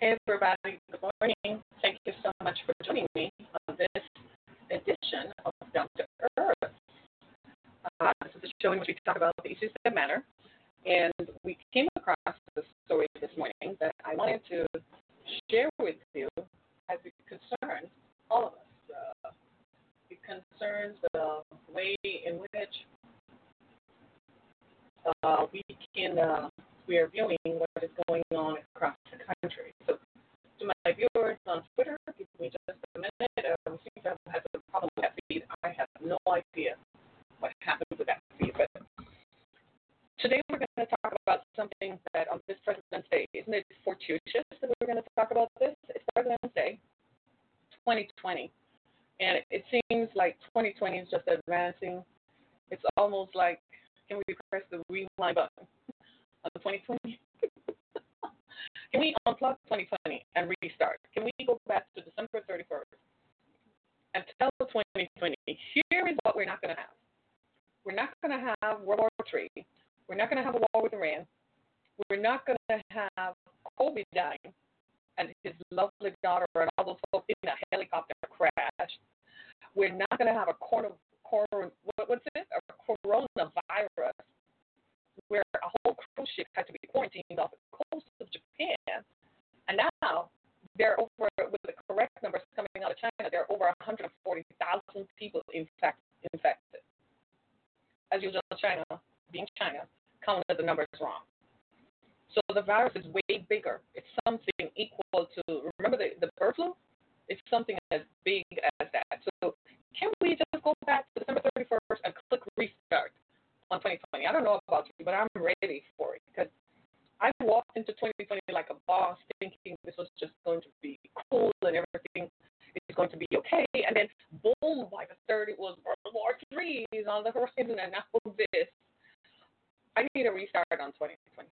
Hey, everybody. Good morning. Thank you so much for joining me on this edition of Down to Earth. Uh, this is a show in which we talk about the issues that matter. And we came across the story this morning that I wanted to share with you as it concerns all of us. Uh, it concerns the way in which uh, we can uh, we are viewing what is going on across the country. So, to my viewers on Twitter, give me just a minute. Uh, we seem to have a problem with that feed. I have no idea what happened with that feed. But today we're going to talk about something that on this President's Day, isn't it fortuitous that we're going to talk about this? It's President's Day 2020. And it seems like 2020 is just advancing. It's almost like, can we press the rewind button? on 2020? Can we unplug 2020 and restart? Can we go back to December 31st and tell 2020, here is what we're not going to have. We're not going to have World War III. We're not going to have a war with Iran. We're not going to have Kobe dying and his lovely daughter and all those folks in a helicopter crash. We're not going to have a corona, corona what's it? A coronavirus where a whole cruise ship had to be quarantined off the coast of Japan. And now they're over, with the correct numbers coming out of China, there are over 140,000 people infect, infected. As usual, China, being China, counted the numbers wrong. So the virus is way bigger. It's something equal to, remember the, the bird flu? It's something as big as that. So can we just go back to December 31st and click restart? on 2020. I don't know about you, but I'm ready for it because I walked into 2020 like a boss, thinking this was just going to be cool and everything is going to be okay. And then, boom, by the third, it was World War III on the horizon, and now this. I need a restart on 2020.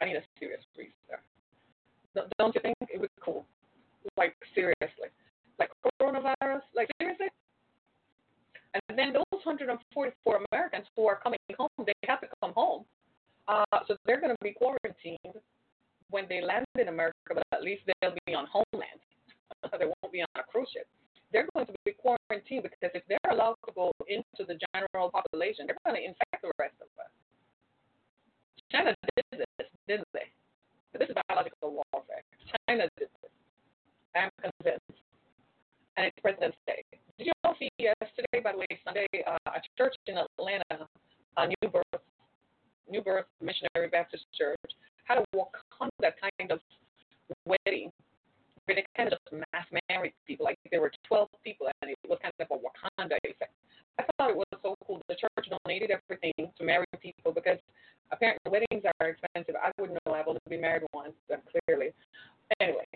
I need a serious restart. Don't you think it was cool? Like seriously, like coronavirus. Like seriously, and then those 144 Americans who are coming home, they have to come home. Uh, so they're going to be quarantined when they land in America, but at least they'll be on homeland. they won't be on a cruise ship. They're going to be quarantined because if they're allowed to go into the general population, they're going to infect the rest of us. China did this, didn't they? This is biological warfare. China did this. I'm convinced. And it's President's Day. Did you all see yesterday, by the way, Sunday, uh, a church in Atlanta, a New Birth, New Birth Missionary Baptist Church, had a Wakanda kind of wedding where they kind of just mass married people. Like there were 12 people, and it was kind of a Wakanda effect. I thought it was so cool. The church donated everything to marry people because apparently weddings are expensive. I wouldn't know. I've only been married once, uh, clearly. Anyway.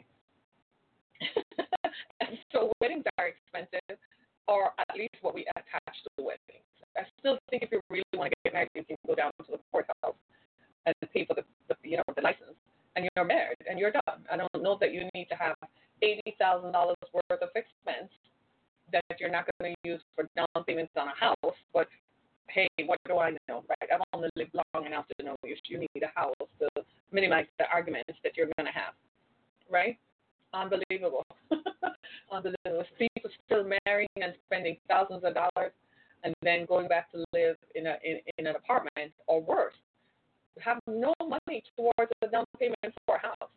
so weddings are expensive or at least what we attach to the weddings. I still think if you really want to get married, you can go down to the courthouse and pay for the, the you know the license, and you're married and you're done. I don't know that you need to have eighty thousand dollars worth of expense that you're not going to use for down payments on a house. But hey, what do I know, right? I've only lived long enough to know if you need a house to minimize the arguments that you're going to have, right? Unbelievable. Unbelievable. People still marrying and spending thousands of dollars and then going back to live in, a, in, in an apartment or worse. Have no money towards a down payment for a house.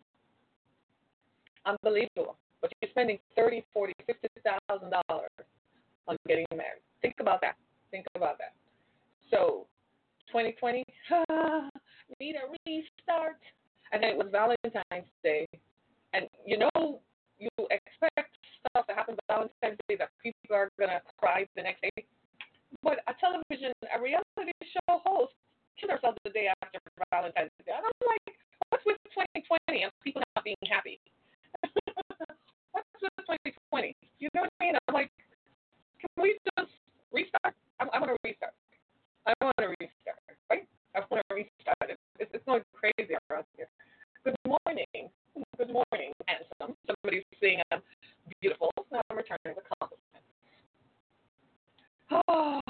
Unbelievable. But you're spending thirty, forty, fifty thousand dollars on getting married. Think about that. Think about that. So, 2020, ah, need a restart. And then it was Valentine's Day, and you know, you expect stuff to happen Valentine's Day that people are gonna cry the next day. But a television, a reality show host killed herself the day after Valentine's Day. And I'm like, what's with 2020 and people not being happy? what's with 2020? You know what I mean? I'm like, can we just restart? I, I want to restart. I want to restart, right? I want to restart. It's, it's going crazy around here. Good morning. Good morning, handsome. Somebody's saying I'm beautiful. Now I'm returning the compliment. Oh,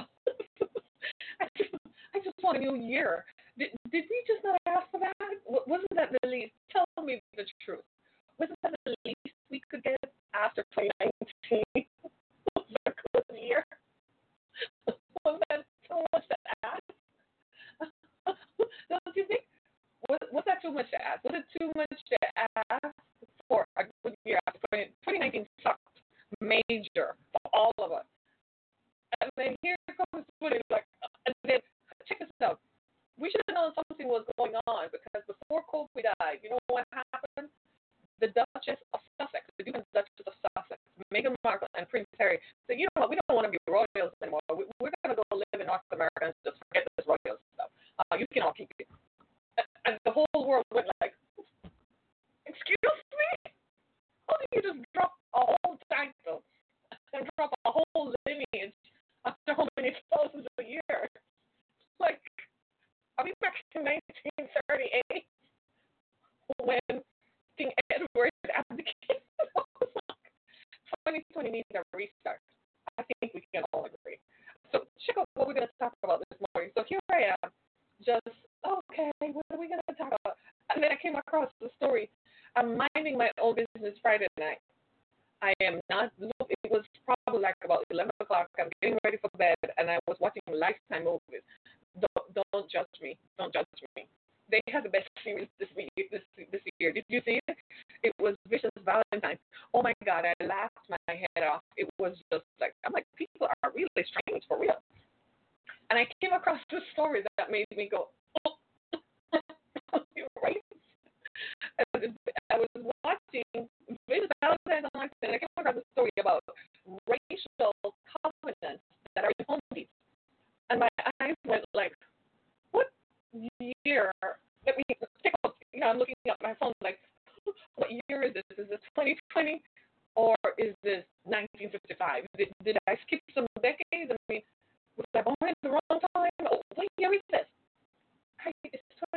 want a new year. Did, did we just not ask for that? Wasn't that the least? Tell me the truth. Wasn't that the least we could get after 2019? a good year. was that too much to ask? Don't you think? Was, was that too much to ask? Was it too much to ask for a good year after 2019 sucked major for all of us? And then here comes somebody like, uh, and then check this out. We should have known something was going on because before Coldplay died, you know what happened? The Duchess of Sussex, the Duke and Duchess of Sussex, Meghan Markle and Prince Harry said, so, you know what, we don't want to be royals anymore. We, are going to go live in North America and just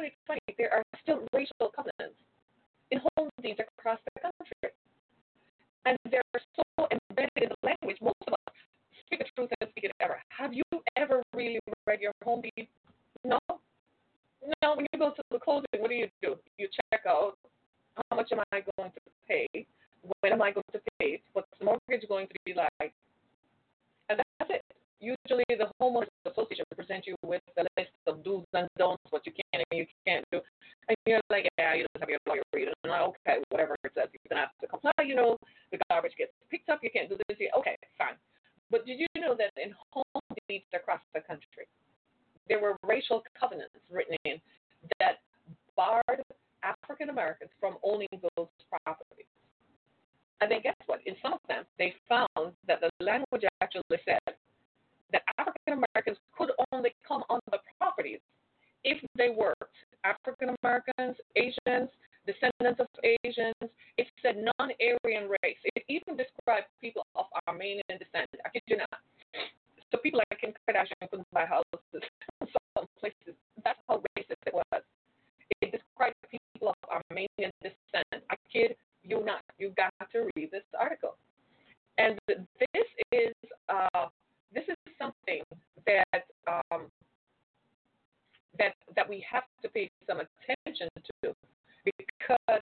2020, there are still racial covenants in holdings across the country. And they're so embedded in the language, most of us speak the truth and speak it ever. Have you ever really read your home deed? No. No, when you go to the closing, what do you do? You check out how much am I going because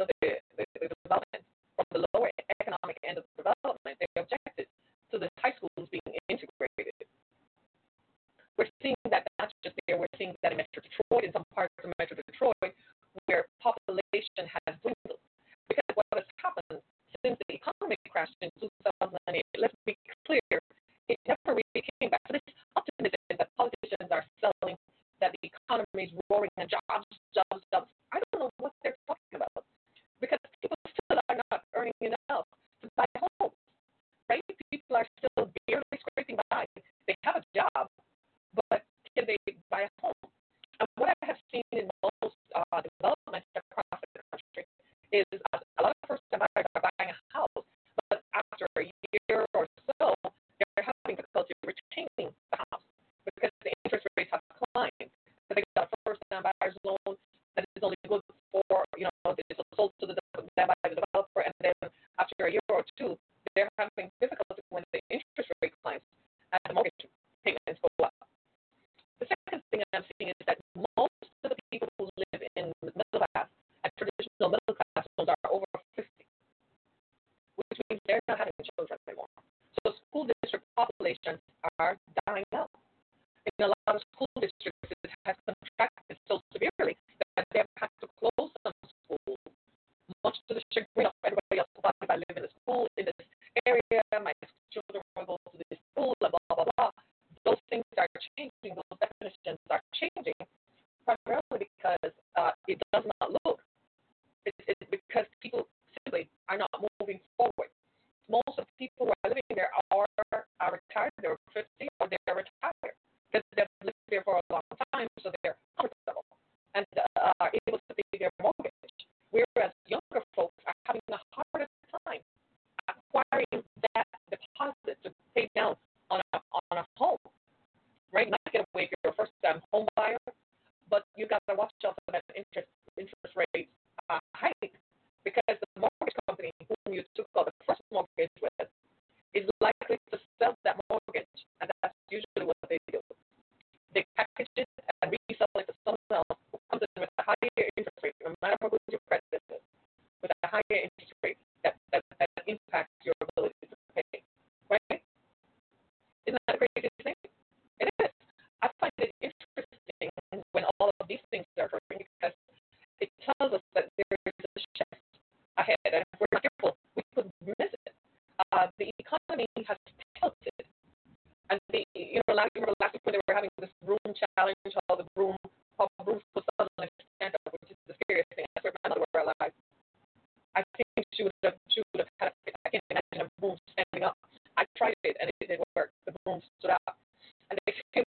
other Stood up, and they said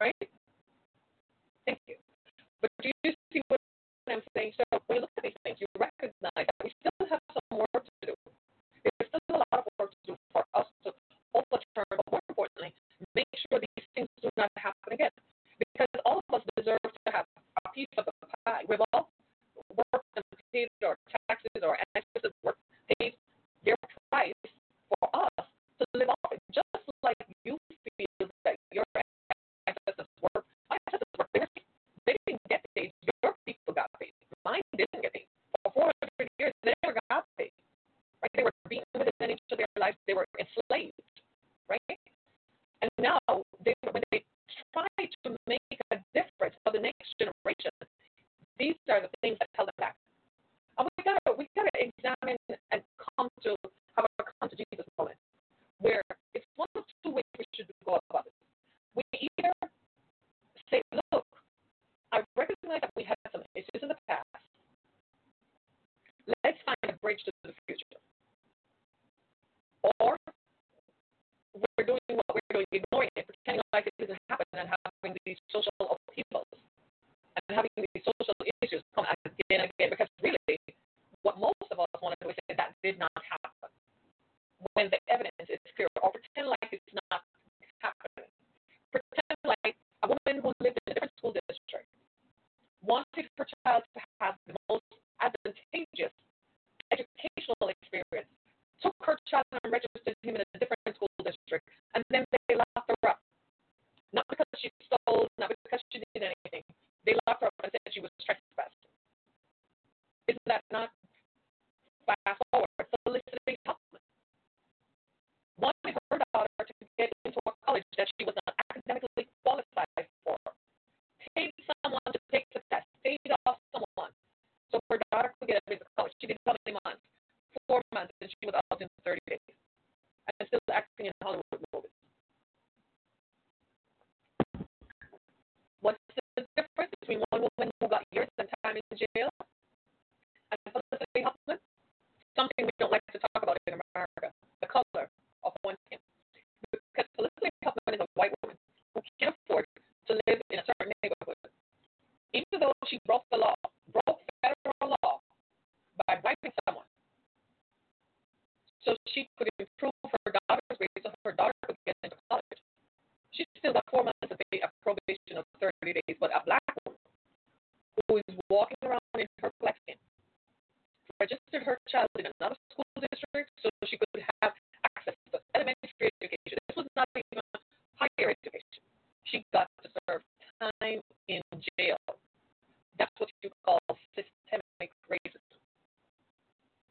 right? Thank you. But do wanted her child to have the most advantageous educational experience, took her child and registered him in a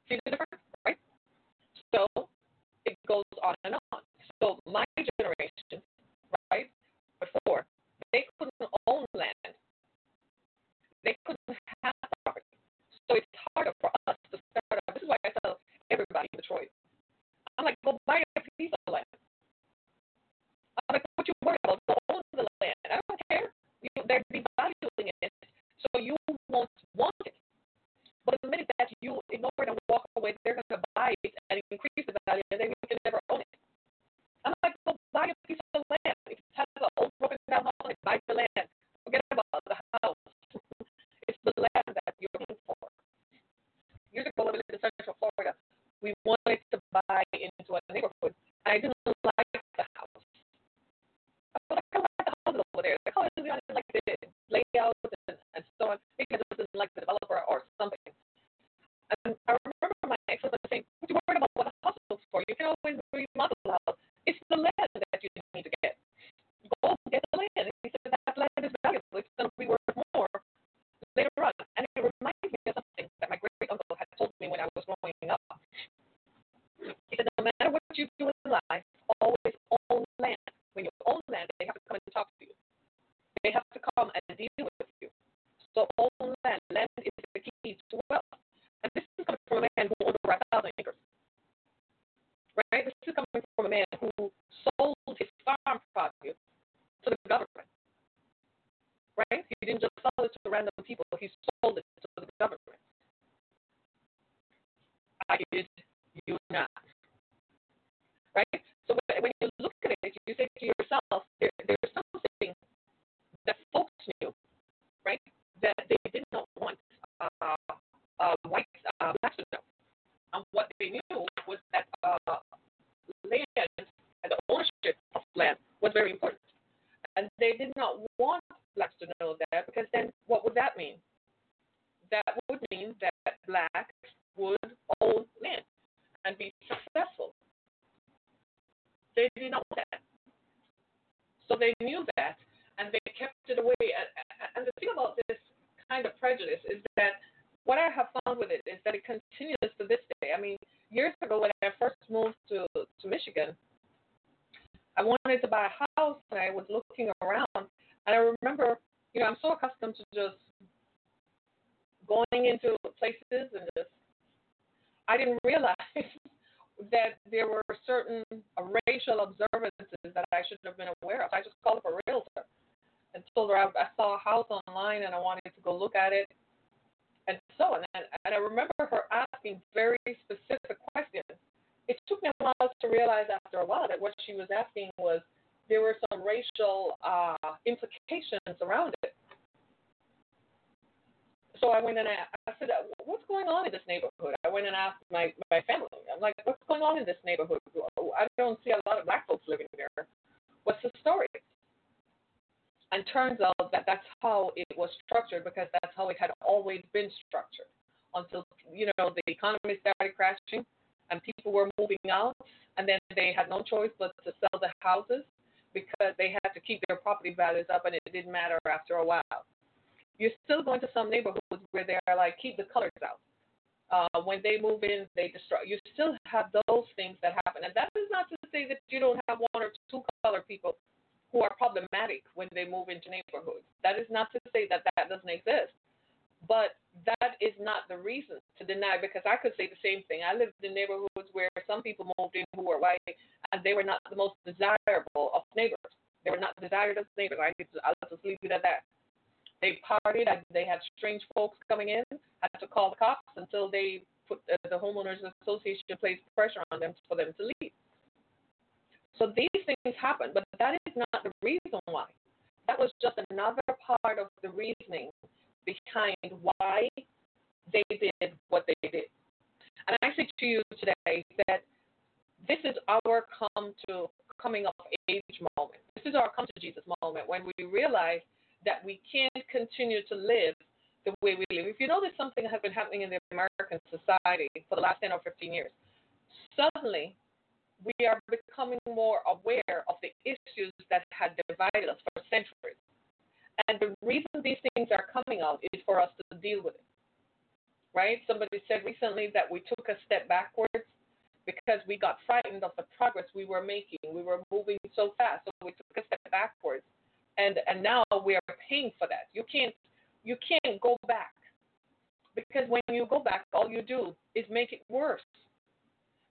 See the difference? right? This is coming from a man who sold his farm property to the government, right? He didn't just sell it to random people. He sold. There were some racial uh, implications around it. So I went and I, I said, "What's going on in this neighborhood?" I went and asked my my family. I'm like, "What's going on in this neighborhood? I don't see a lot of black folks living there. What's the story?" And turns out that that's how it was structured because that's how it had always been structured until you know the economy started crashing and people were moving out, and then they had no choice but to sell the houses because they had to keep their property values up, and it didn't matter after a while. You're still going to some neighborhoods where they are like, keep the colors out. Uh, when they move in, they destroy. You still have those things that happen, and that is not to say that you don't have one or two color people who are problematic when they move into neighborhoods. That is not to say that that doesn't exist, but that is not the reason to deny. Because I could say the same thing. I lived in neighborhoods where some people moved in who were white, and they were not the most desirable of neighbors. They were not desired as neighbors. I could, I'll just leave it at that. They partied. They had strange folks coming in. Had to call the cops until they put the, the homeowners association placed pressure on them for them to leave. So these things happen, but that is not the reason why. That was just another part of the reasoning behind why they did what they did. And I say to you today that this is our come to coming of age moment. This is our come to Jesus moment when we realize that we can't continue to live the way we live. If you notice something has been happening in the American society for the last 10 or 15 years, suddenly we are becoming more aware of the issues that had divided us for centuries. And the reason these things are coming out is for us to deal with it. Right? Somebody said recently that we took a step backwards because we got frightened of the progress we were making. We were moving so fast, so we took a step backwards. And and now we are paying for that. You can't you can't go back. Because when you go back, all you do is make it worse.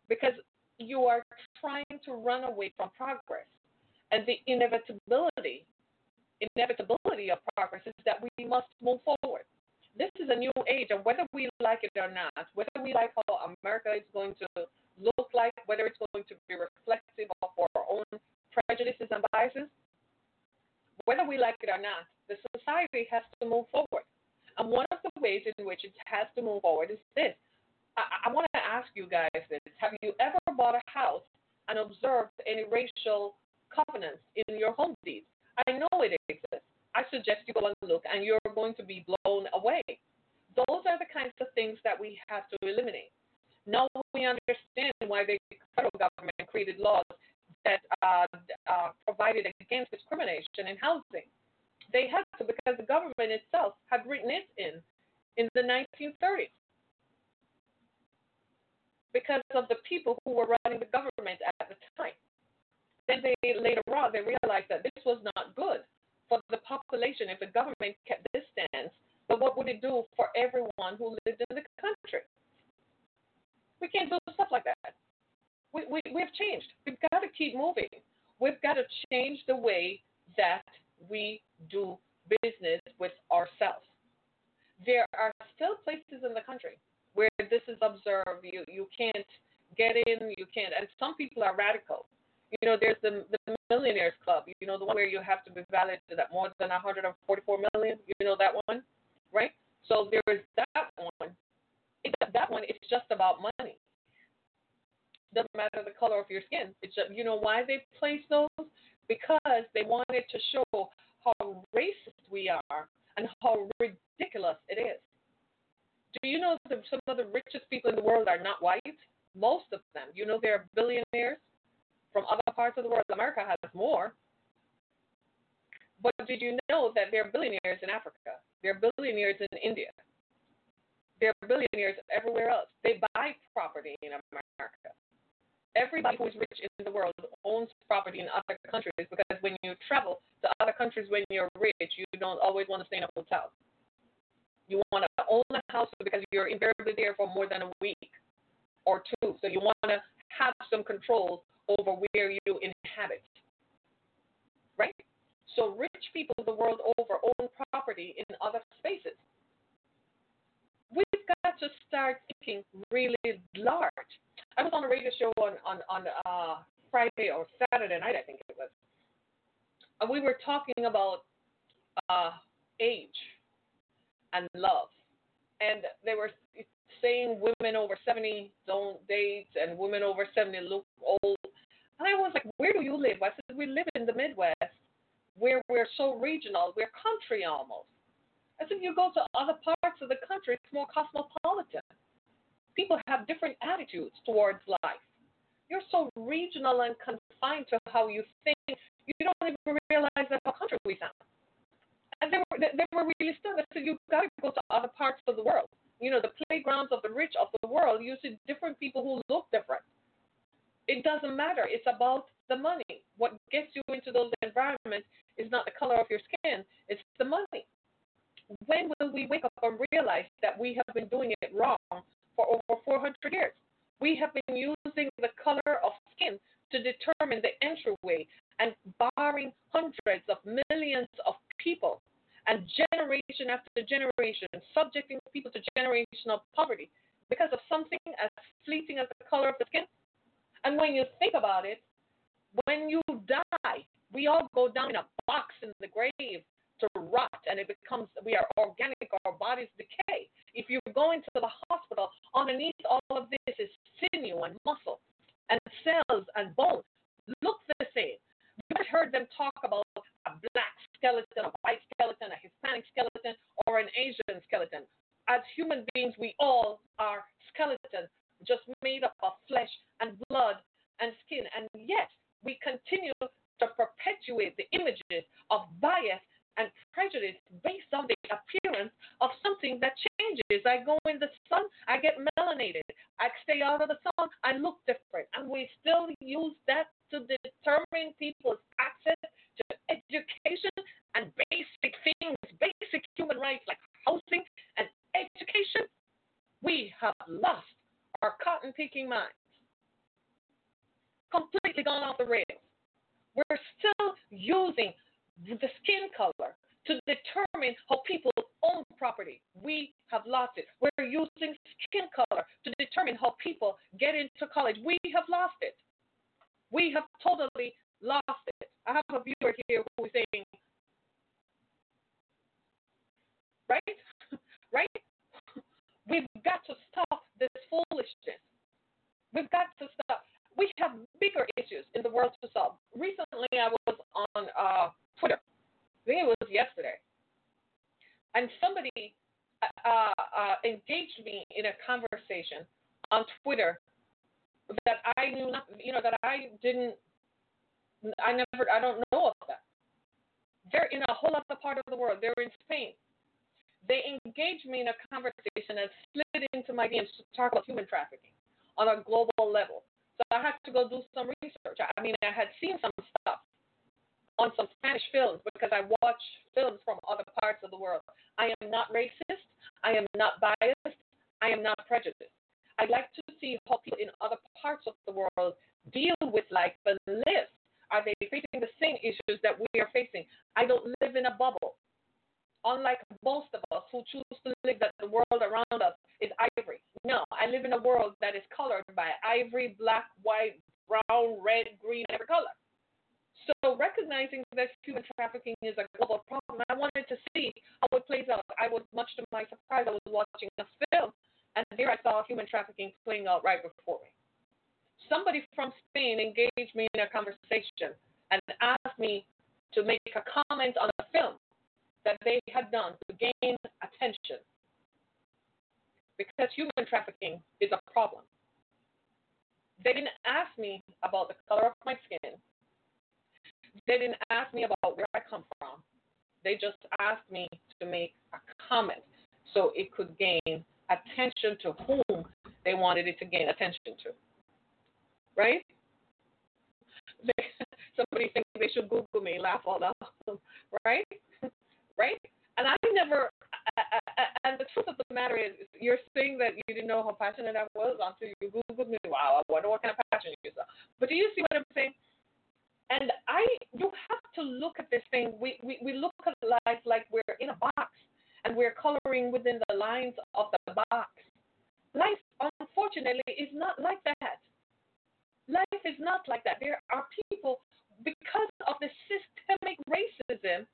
Because you are trying to run away from progress. And the inevitability, inevitability of progress is that we must move forward. This is a new age, and whether we like it or not, whether we like how America is going to look like, whether it's going to be reflective of our own prejudices and biases, whether we like it or not, the society has to move forward. And one of the ways in which it has to move forward is this I, I want to ask you guys this. Have you ever bought a house and observed any racial covenants in your home deeds? I know it exists. I suggest you go and look, and you're going to be blown away. Those are the kinds of things that we have to eliminate. Now we understand why the federal government created laws that uh, uh, provided against discrimination in housing. They had to because the government itself had written it in in the 1930s because of the people who were running the government at the time. Then they later on they realized that this was not good for the population if the government kept this stance. But what would it do for everyone who lived in the country? We can't do stuff like that. We, we, we've changed. We've got to keep moving. We've got to change the way that we do business with ourselves. There are still places in the country where this is observed. You you can't get in. You can't. And some people are radical. You know, there's the the Millionaires Club. You know, the one where you have to be valid at more than 144 million. You know that one, right? So there is that one. It, that one is just about money. Doesn't matter the color of your skin. It's just, you know why they place those? Because they wanted to show how racist we are and how ridiculous it is. Do you know that some of the richest people in the world are not white? Most of them. You know they're billionaires from other parts of the world. America has more. But did you know that there are billionaires in Africa? There are billionaires in India. There are billionaires everywhere else. They buy property in America. everybody who is rich in the world owns property in other countries because when you travel to other countries when you're rich, you don't always want to stay in a hotel. You want to own a house because you're invariably there for more than a week or two. So you want to have some control over where you inhabit. Right? So rich people the world over own property in other spaces. We've got to start thinking really large. I was on a radio show on on on uh, Friday or Saturday night, I think it was, and we were talking about uh, age and love, and they were saying women over 70 don't date and women over 70 look old. And I was like, where do you live? I said, we live in the Midwest where we're so regional, we're country almost. I said, you go to other parts of the country, it's more cosmopolitan people have different attitudes towards life. You're so regional and confined to how you think, you don't even realize that how country we sound. And they were, they were really stunned. I said, you've got to go to other parts of the world. You know, the playgrounds of the rich of the world, you see different people who look different. It doesn't matter. It's about the money. What gets you into those environments is not the color of your skin, it's the money. When will we wake up and realize that we have been doing it wrong for over 400 years. We have been using the color of skin to determine the entryway and barring hundreds of millions of people and generation after generation, subjecting people to generational poverty because of something as fleeting as the color of the skin. And when you think about it, when you die, we all go down in a box in the grave to rot and it becomes we are organic our bodies decay. If you go into the hospital underneath all of this is sinew and muscle and cells and bones look the same. You've heard them talk about a black skeleton a white skeleton a hispanic skeleton or an asian skeleton as human beings we all are skeletons just made up of flesh and blood and skin and yet we continue to perpetuate the images of bias and prejudice based on the appearance of something that changes. I go in the sun, I get melanated. I stay out of the sun, I look different. And we still use that to determine people's access education and basic things, basic human rights like housing and education. We have lost our cotton picking minds. Completely gone off the rails. We're still using the skin color to determine how people own property. We have lost it. We're using skin color to determine how people get into college. We have lost it. We have totally lost it. I have a viewer here who is saying, right? right? We've got to stop this foolishness. We've got to stop. We have bigger issues in the world to solve. Recently, I was on uh, Twitter. I think it was yesterday. And somebody uh, uh, engaged me in a conversation on Twitter that I knew not, you know, that I didn't, I never, I don't know of that. They're in a whole other part of the world. They're in Spain. They engaged me in a conversation and slid into my DMs to talk about human trafficking on a global level. So I had to go do some research. I mean, I had seen some stuff, on some Spanish films because I watch films from other parts of the world. I am not racist. I am not biased. I am not prejudiced. I like to see how people in other parts of the world deal with life and live. Are they facing the same issues that we are facing? I don't live in a bubble. Unlike most of us who choose to live that the world around us is ivory. No, I live in a world that is colored by ivory, black, white, brown, red, green, every color. So recognizing that human trafficking is a global problem, I wanted to see how it plays out. I was much to my surprise, I was watching a film, and there I saw human trafficking playing out right before me. Somebody from Spain engaged me in a conversation and asked me to make a comment on a film that they had done to gain attention. Because human trafficking is a problem. They didn't ask me about the color of my skin. They didn't ask me about where I come from. They just asked me to make a comment so it could gain attention to whom they wanted it to gain attention to. Right? somebody think they should Google me, laugh all out, right? right? And I never. And the truth of the matter is, you're saying that you didn't know how passionate I was until you Googled me. Wow, I wonder what kind of passion you saw. But do you see what I'm saying? And I, you have to look at this thing. We, we, we look at life like we're in a box and we're coloring within the lines of the box. Life, unfortunately, is not like that. Life is not like that. There are people, because of the systemic racism,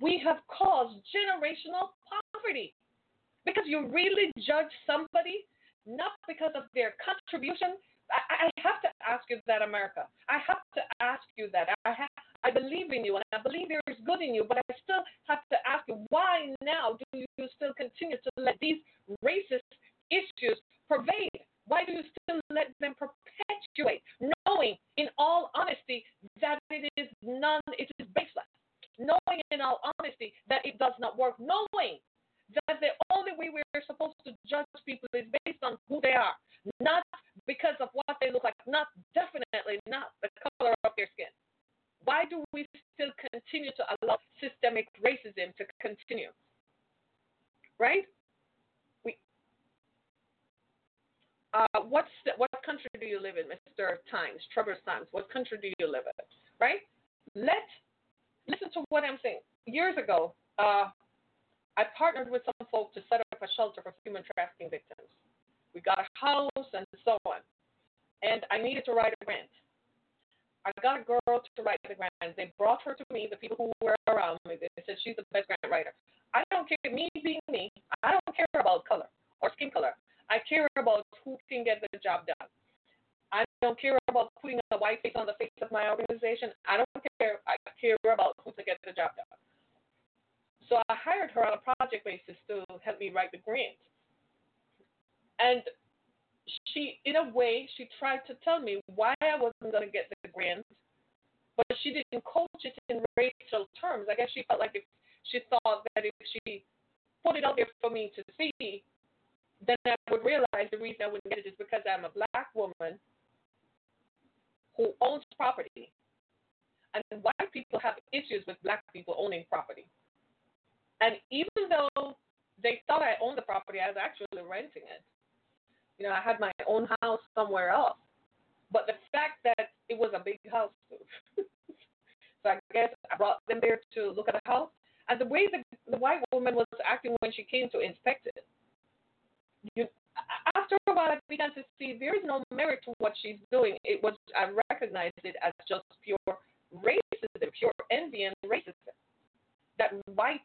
we have caused generational poverty. Because you really judge somebody not because of their contribution, I, I have to ask you that, America. I have to ask you that. I have, I believe in you, and I believe there is good in you, but I still have to ask you, why now do you still continue to let these racist issues pervade? Why do you still let them perpetuate, knowing, in all honesty, that it is none, it is baseless, knowing, in all honesty, that it does not work, knowing that the only way we're supposed to judge people is based on who they are, not because of what they look like, not definitely not the color of their skin. Why do we still continue to allow systemic racism to continue? Right? We. What's what country do you live in, Mr. Times, Trevor Times? What country do you live in? Right? Let listen to what I'm saying. Years ago, uh, I partnered with some folk to set up a shelter for human trafficking victims. We got a house and so on. And I needed to write a grant. I got a girl to write the grant. They brought her to me, the people who were around me. They said she's the best grant writer. I don't care, me being me, I don't care about color or skin color. I care about who can get the job done. I don't care about putting a white face on the face of my organization. I don't care. I care about who to get the job done. So I hired her on a project basis to help me write the grant. And she, in a way, she tried to tell me why I wasn't going to get the grant, but she didn't coach it in racial terms. I guess she felt like if she thought that if she put it out there for me to see, then I would realize the reason I wouldn't get it is because I'm a black woman who owns property. And white people have issues with black people owning property. And even though they thought I owned the property, I was actually renting it. You know, I had my own house somewhere else. But the fact that it was a big house, so I guess I brought them there to look at the house. And the way the, the white woman was acting when she came to inspect it, you, after a while, I began to see there is no merit to what she's doing. It was I recognized it as just pure racism, pure envy and racism. That white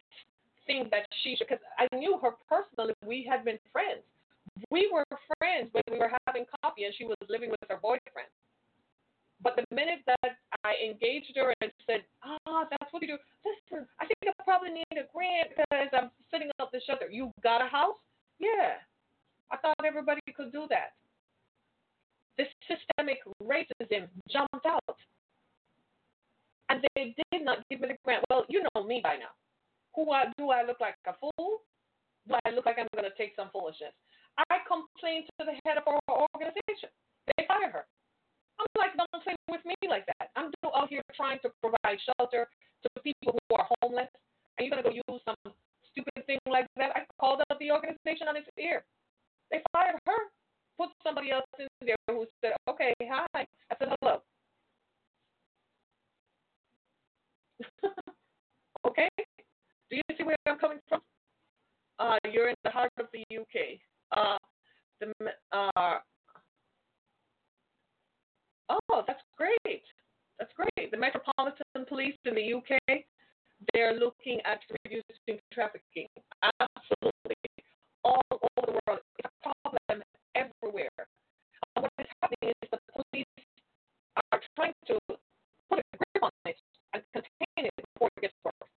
thing that she because I knew her personally. We had been friends. We were friends when we were having coffee and she was living with her boyfriend. But the minute that I engaged her and said, ah, that's what you do. Listen, I think I probably need a grant because I'm setting up the shelter. You got a house? Yeah. I thought everybody could do that. This systemic racism jumped out. And they did not give me the grant. Well, you know me by now. Who I, do I look like a fool? Do I look like I'm going to take some foolishness? I complained to the head of our organization. They fired her. I'm like, don't play with me like that. I'm out here trying to provide shelter to people who are homeless. Are you going to go use some stupid thing like that? I called out the organization on its ear. They fired her, put somebody else in there who said, okay, hi. I said, hello. okay? Do you see where I'm coming from? Uh, you're in the heart of the UK. Uh, the, uh, oh, that's great. That's great. The Metropolitan Police in the UK, they're looking at reducing trafficking. Absolutely. All over the world. It's a problem everywhere. what is happening is the police are trying to put a grip on it and contain it before it gets worse.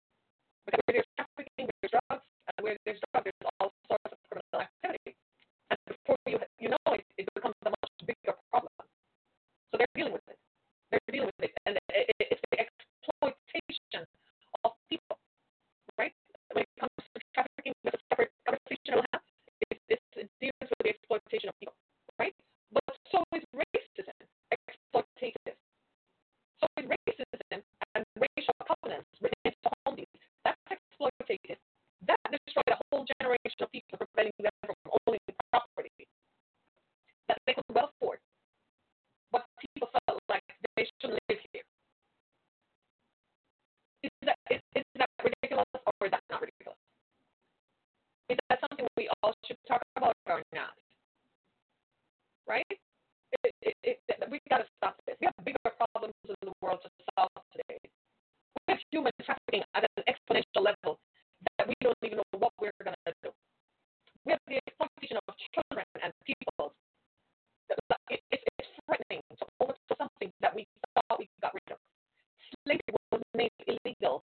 Because where there's trafficking, where there's drugs, and where there's drugs, there's all sorts of criminal activity. And before you, you know it, it becomes a much bigger problem. So they're dealing with it. They're dealing with it. And it, it, it's the exploitation of people, right? When it comes to trafficking, there's a separate that destroyed a whole generation of people, preventing them from owning property that they could well afford. But people felt like they shouldn't live here. Is that, is, is that ridiculous or is that not ridiculous? Is that something we all should talk about or not? Right? It, it, it, we got to stop this. We have bigger problems in the world to solve today. We have human trafficking at an exponential level that we don't even know what we're going to do. We have the exploitation of children and people. It, it, it's threatening to overthrow something that we thought we got rid of. Slavery was made illegal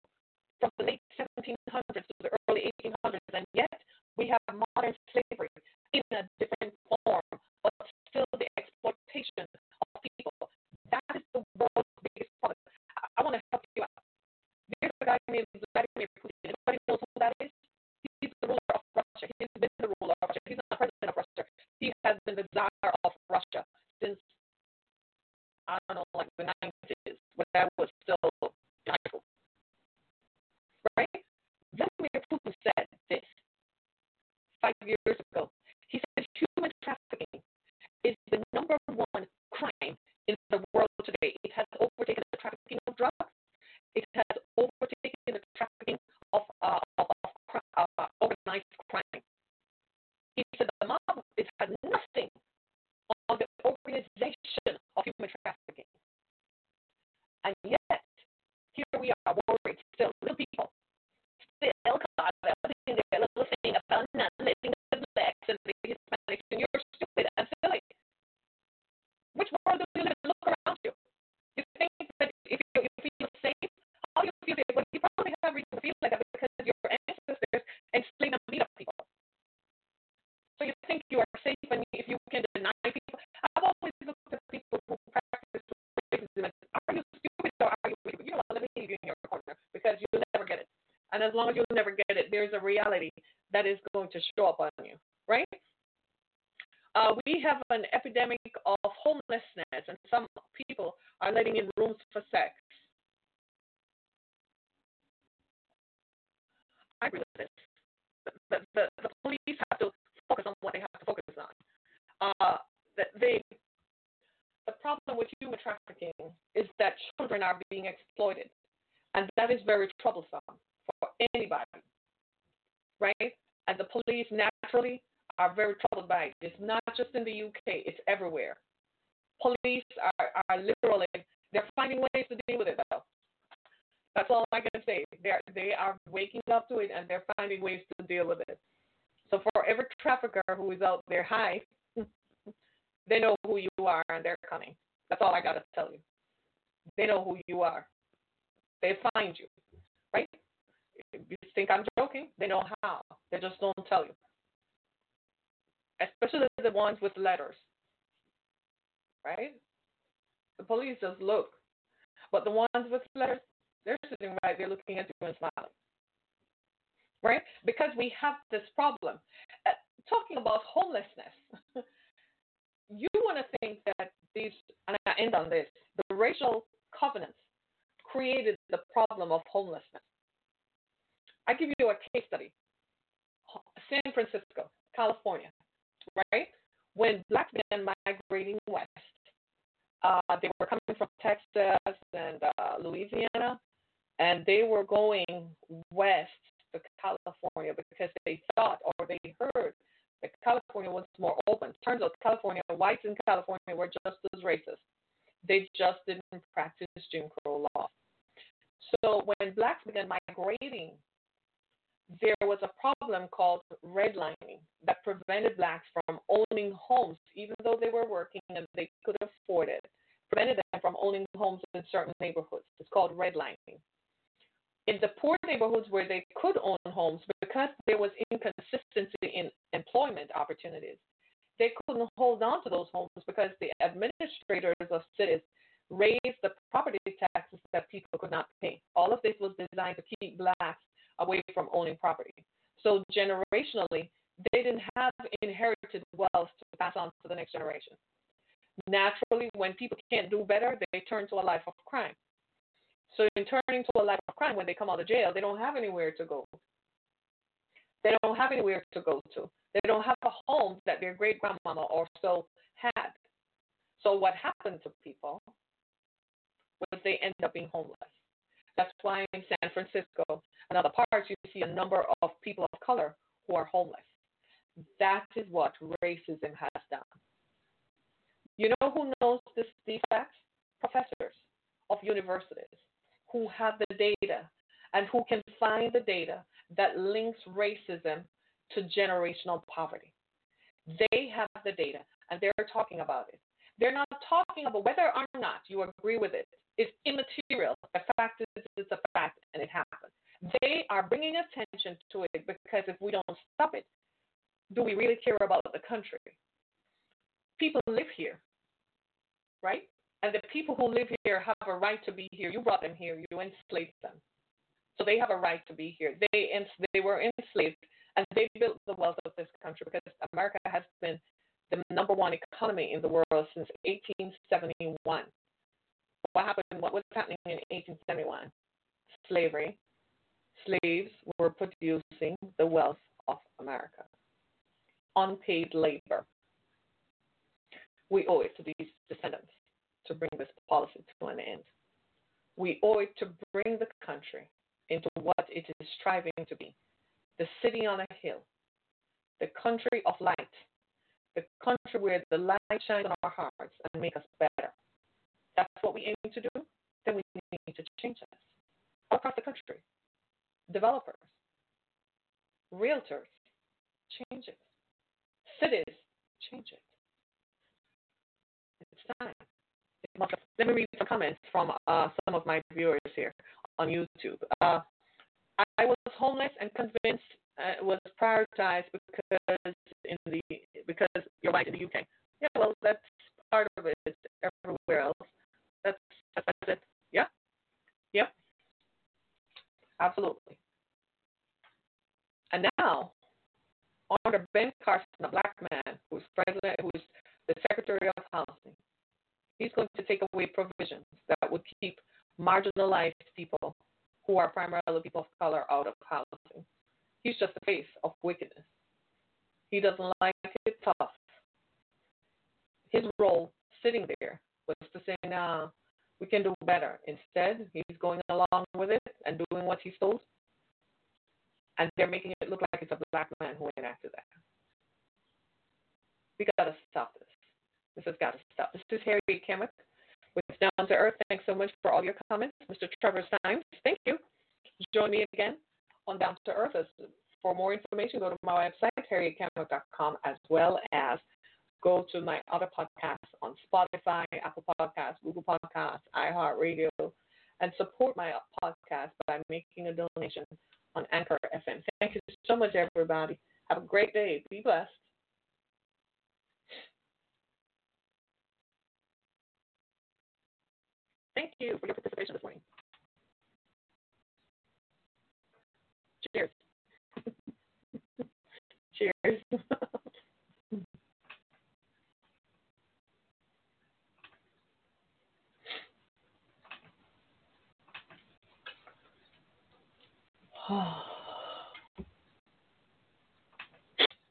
from the late 1700s to the early 1800s, and yet we have modern slavery in a different form, but still the exploitation of people. That is the world's biggest problem. I, I want to help you out. There's a guy named Vladimir Putin. Everybody knows who that is? He's the Russia. He's been the ruler of Russia. He's not president of Russia. He has been the czar of Russia since, I don't know, like the 90s, when that was still high Right? Vladimir Putin said this five years ago. He said human trafficking is the number one crime in the world today. It has overtaken the trafficking of drugs. It has overtaken the trafficking of, uh, of, of uh, organized crime. He said the mob it has nothing on the organization of human trafficking. And yet, here we are worried still, little people, still caught up in their little thing about not letting the blacks and the Hispanics, and you're stupid and silly. Which world do you live in? Look around you. You think that if you, if you feel safe, how you feel safe? Well, you probably have reason to feel like that because your ancestors enslaved and beat up people. So you think you are safe and if you can deny people. I've always looked at people who practice racism and are you stupid or are you You know what, let me leave you in your corner because you'll never get it. And as long as you never get it, there's a reality that is going to show up on you, right? Uh, we have an epidemic of homelessness, and some people are letting in rooms for sex. I agree with this. The, the, the police have to focus on what they have to focus on. Uh, they, the problem with human trafficking is that children are being exploited, and that is very troublesome for anybody, right? And the police naturally are very troubled by it. It's not just in the UK; it's everywhere. Police are, are literally they're finding ways to deal with it though. That's all I can say. They're they are waking up to it and they're finding ways to deal with it. So for every trafficker who is out there, hi, they know who you are and they're coming. That's all I gotta tell you. They know who you are. They find you, right? You think I'm joking? They know how. They just don't tell you. Especially the ones with letters, right? The police just look. But the ones with letters, they're sitting right there looking at you and smiling. Right? Because we have this problem. Uh, talking about homelessness, you want to think that these, and I end on this, the racial covenants created the problem of homelessness. I give you a case study. San Francisco, California, right? When black men migrating west, uh, they were coming from Texas and uh, Louisiana, and they were going west to California because they thought or they heard that California was more open. Turns out California, whites in California were just as racist. They just didn't practice Jim Crow law. So when blacks began migrating, there was a problem called redlining that prevented blacks from owning homes, even though they were working and they could afford it. Prevented them from owning homes in certain neighborhoods. It's called redlining in the poor neighborhoods where they could own homes, because there was inconsistency in employment opportunities, they couldn't hold on to those homes because the administrators of cities raised the property taxes that people could not pay. All of this was designed to keep blacks away from owning property. So generationally, they didn't have inherited wealth to pass on to the next generation. Naturally, when people can't do better, they turn to a life of crime. So in turning to a life of crime, when they come out of jail, they don't have anywhere to go. They don't have anywhere to go to. They don't have a home that their great grandmama or so had. So what happened to people was they end up being homeless. That's why in San Francisco and other parts you see a number of people of color who are homeless. That is what racism has done. You know who knows this, these? Professors of universities who have the data and who can find the data that links racism to generational poverty. They have the data and they're talking about it. They're not talking about whether or not you agree with it. It's immaterial. The fact is, it's a fact and it happens. They are bringing attention to it because if we don't stop it, do we really care about the country? People live here, right? And the people who live here have a right to be here. You brought them here. You enslaved them. So they have a right to be here. They they were enslaved and they built the wealth of this country because America has been the number one economy in the world since 1871. What happened? What was happening in 1871? Slavery. Slaves were producing the wealth of America. Unpaid labor. We owe it to these descendants to bring this policy to an end. We owe it to bring the country into what it is striving to be the city on a hill, the country of light, the country where the light shines on our hearts and make us better. That's what we aim to do. Then we need to change this across the country. Developers, realtors, change it. Cities, change it. It's time. Let me read some comments from uh, some of my viewers here on YouTube. Uh, I was homeless and convinced uh, was prioritized because in the because you're white in the UK. Yeah, well, that's part of it. It's everywhere else, that's that's it. Yeah, yeah, absolutely. And now, under Ben Carson, a black man who's president, who's the Secretary of Housing, he's going to take away provisions that would keep marginalized people who are primarily people of color out of housing. He's just the face of wickedness. He doesn't like it tough. His role sitting there was to say, nah, we can do better. Instead, he's going along with it and doing what he's told. And they're making it look like it's a black man who enacted that. We got to stop this. This has got to stop. This is Harriet Kemick with Down to Earth. Thanks so much for all your comments. Mr. Trevor Stein, thank you. Join me again on Down to Earth. For more information, go to my website, harrietkemick.com, as well as go to my other podcasts on Spotify, Apple Podcasts, Google Podcasts, iHeartRadio, and support my podcast by making a donation on Anchor FM. Thank you so much, everybody. Have a great day. Be blessed. Thank you for your participation this morning. Cheers. Cheers. Oh.